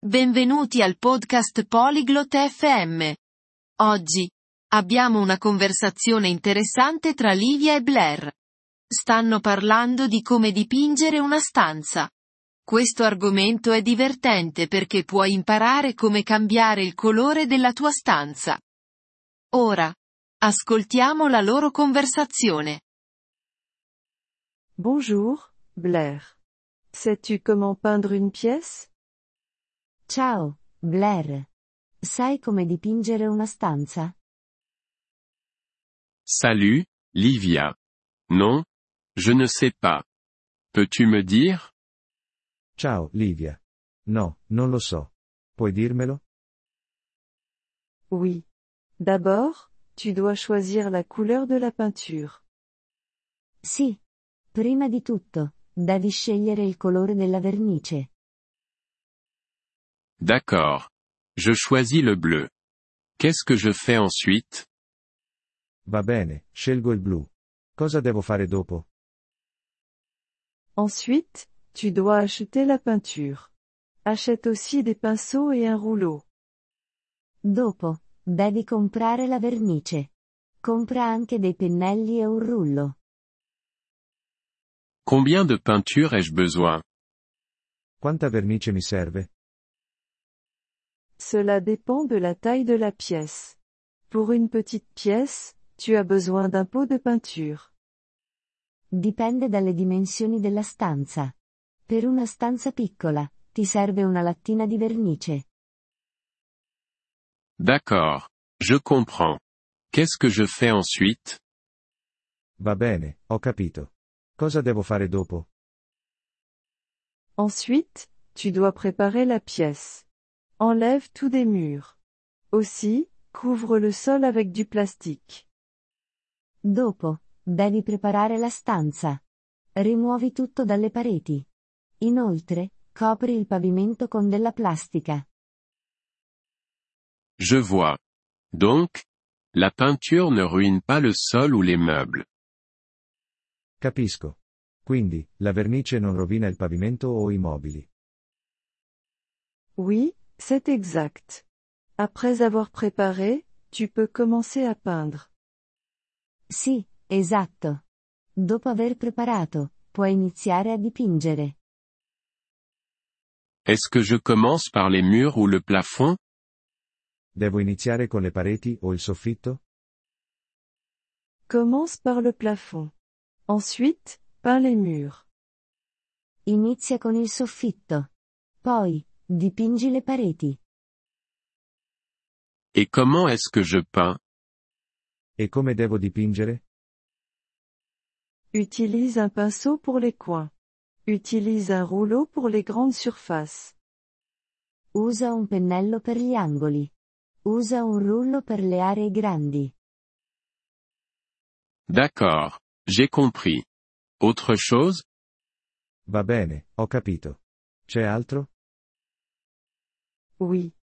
Benvenuti al podcast Polyglot FM. Oggi abbiamo una conversazione interessante tra Livia e Blair. Stanno parlando di come dipingere una stanza. Questo argomento è divertente perché puoi imparare come cambiare il colore della tua stanza. Ora, ascoltiamo la loro conversazione. Bonjour, Blair. Sais-tu comment peindre une pièce Ciao, Blair. Sai come dipingere una stanza? Salut, Livia. Non, je ne sais pas. Peux-tu me dire Ciao, Livia. No, non lo so. Puoi dirmelo? Oui. D'abord, tu dois choisir la couleur de la peinture. Sì. Prima di tutto, devi scegliere il colore della vernice. D'accord. Je choisis le bleu. Qu'est-ce que je fais ensuite? Va bene, scelgo il blu. Cosa devo fare dopo? Ensuite, tu dois acheter la peinture. Achète aussi des pinceaux et un rouleau. Dopo, devi comprare la vernice. Compra anche dei pennelli e un rullo. Combien de peinture ai-je besoin? Quanta vernice mi serve? Cela dépend de la taille de la pièce. Pour une petite pièce, tu as besoin d'un pot de peinture. Dipende dalle dimensioni della stanza. Per una stanza piccola, ti serve una lattina di vernice. D'accord. Je comprends. Qu'est-ce que je fais ensuite? Va bene, ho capito. Cosa devo fare dopo? Ensuite, tu dois préparer la pièce. Enlève tout des murs. Aussi, couvre le sol avec du plastique. Dopo, devi preparare la stanza. Rimuovi tutto dalle pareti. Inoltre, copri il pavimento con della plastica. Je vois. Donc, la peinture ne ruine pas le sol ou les meubles. Capisco. Quindi, la vernice non rovina il pavimento o i mobili. Oui, c'est exact. Après avoir préparé, tu peux commencer à peindre. Sì, esatto. Dopo aver preparato, puoi iniziare a dipingere. Est-ce que je commence par les murs ou le plafond? Devo iniziare con le pareti o il soffitto? Commence par le plafond. Ensuite, peins les murs. Inizia con il soffitto. Poi, dipingi le pareti. Et comment est-ce que je peins? E come devo dipingere? Utilise un pinceau pour les coins. Utilise un rouleau pour les grandes surfaces. Usa un pennello per gli angoli. Usa un rullo per le aree grandi. D'accord. J'ai compris. Autre chose? Va bene, ho capito. C'è altro? Oui.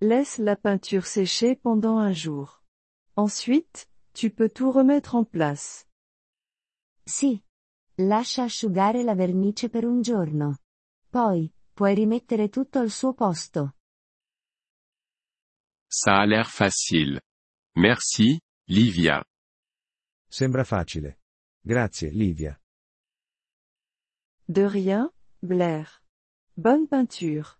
Laisse la peinture sécher pendant un jour. Ensuite, tu peux tout remettre en place. Sì. Lascia asciugare la vernice per un giorno. Poi, puoi rimettere tutto al suo posto. Ça a l'air facile. Merci, Livia. Sembra facile. Grazie, Livia. De rien, Blair. Bonne peinture.